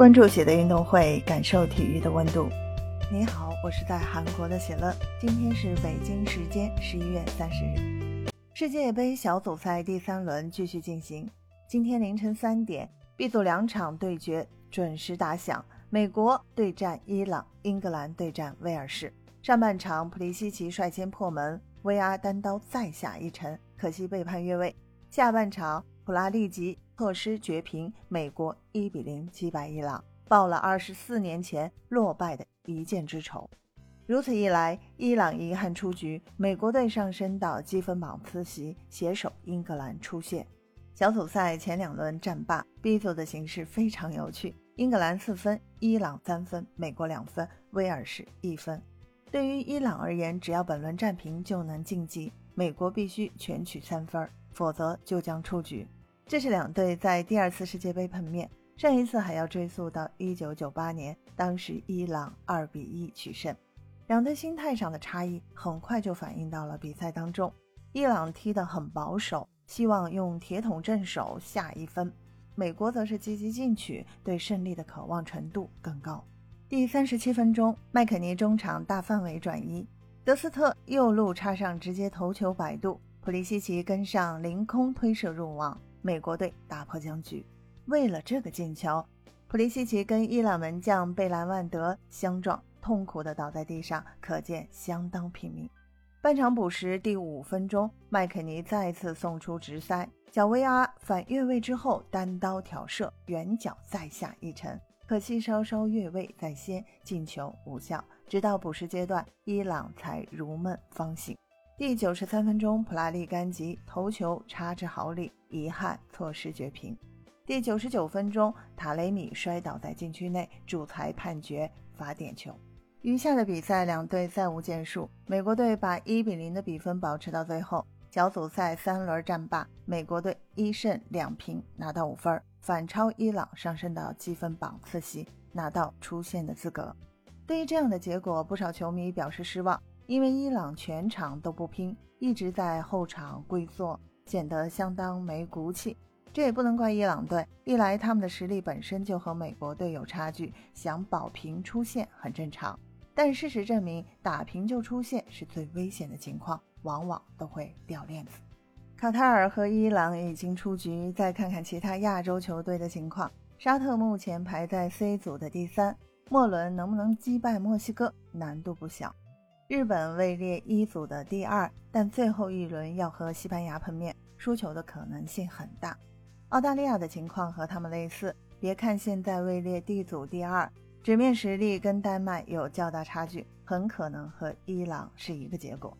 关注喜的运动会，感受体育的温度。你好，我是在韩国的喜乐。今天是北京时间十一月三十日，世界杯小组赛第三轮继续进行。今天凌晨三点，B 组两场对决准时打响：美国对战伊朗，英格兰对战威尔士。上半场，普利西奇率先破门威阿单刀再下一城，可惜被判越位。下半场，普拉利吉。措施绝平，美国一比零击败伊朗，报了二十四年前落败的一箭之仇。如此一来，伊朗遗憾出局，美国队上升到积分榜次席，携手英格兰出线。小组赛前两轮战罢，B 组的形势非常有趣：英格兰四分，伊朗三分，美国两分，威尔士一分。对于伊朗而言，只要本轮战平就能晋级，美国必须全取三分，否则就将出局。这是两队在第二次世界杯碰面，上一次还要追溯到一九九八年，当时伊朗二比一取胜。两队心态上的差异很快就反映到了比赛当中。伊朗踢得很保守，希望用铁桶镇守下一分；美国则是积极进取，对胜利的渴望程度更高。第三十七分钟，麦肯尼中场大范围转移，德斯特右路插上直接头球摆渡，普利西奇跟上凌空推射入网。美国队打破僵局。为了这个进球，普利西奇跟伊朗门将贝兰万德相撞，痛苦地倒在地上，可见相当拼命。半场补时第五分钟，麦肯尼再次送出直塞，小维阿反越位之后单刀挑射，远角再下一城，可惜稍稍越位在先，进球无效。直到补时阶段，伊朗才如梦方醒。第九十三分钟，普拉利甘吉头球插至毫里，遗憾错失绝平。第九十九分钟，塔雷米摔倒在禁区内，主裁判决罚点球。余下的比赛，两队再无建树。美国队把一比零的比分保持到最后。小组赛三轮战罢，美国队一胜两平，拿到五分，反超伊朗，上升到积分榜次席，拿到出线的资格。对于这样的结果，不少球迷表示失望。因为伊朗全场都不拼，一直在后场跪坐，显得相当没骨气。这也不能怪伊朗队，一来他们的实力本身就和美国队有差距，想保平出线很正常。但事实证明，打平就出线是最危险的情况，往往都会掉链子。卡塔尔和伊朗已经出局，再看看其他亚洲球队的情况。沙特目前排在 C 组的第三，末轮能不能击败墨西哥，难度不小。日本位列一组的第二，但最后一轮要和西班牙碰面，输球的可能性很大。澳大利亚的情况和他们类似，别看现在位列 D 组第二，纸面实力跟丹麦有较大差距，很可能和伊朗是一个结果。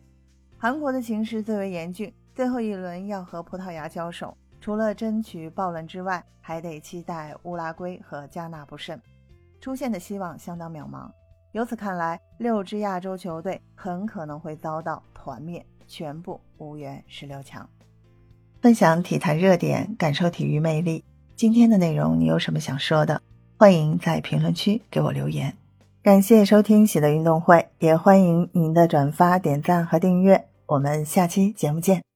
韩国的形势最为严峻，最后一轮要和葡萄牙交手，除了争取爆冷之外，还得期待乌拉圭和加纳不胜，出线的希望相当渺茫。由此看来，六支亚洲球队很可能会遭到团灭，全部无缘十六强。分享体坛热点，感受体育魅力。今天的内容你有什么想说的？欢迎在评论区给我留言。感谢收听喜乐运动会，也欢迎您的转发、点赞和订阅。我们下期节目见。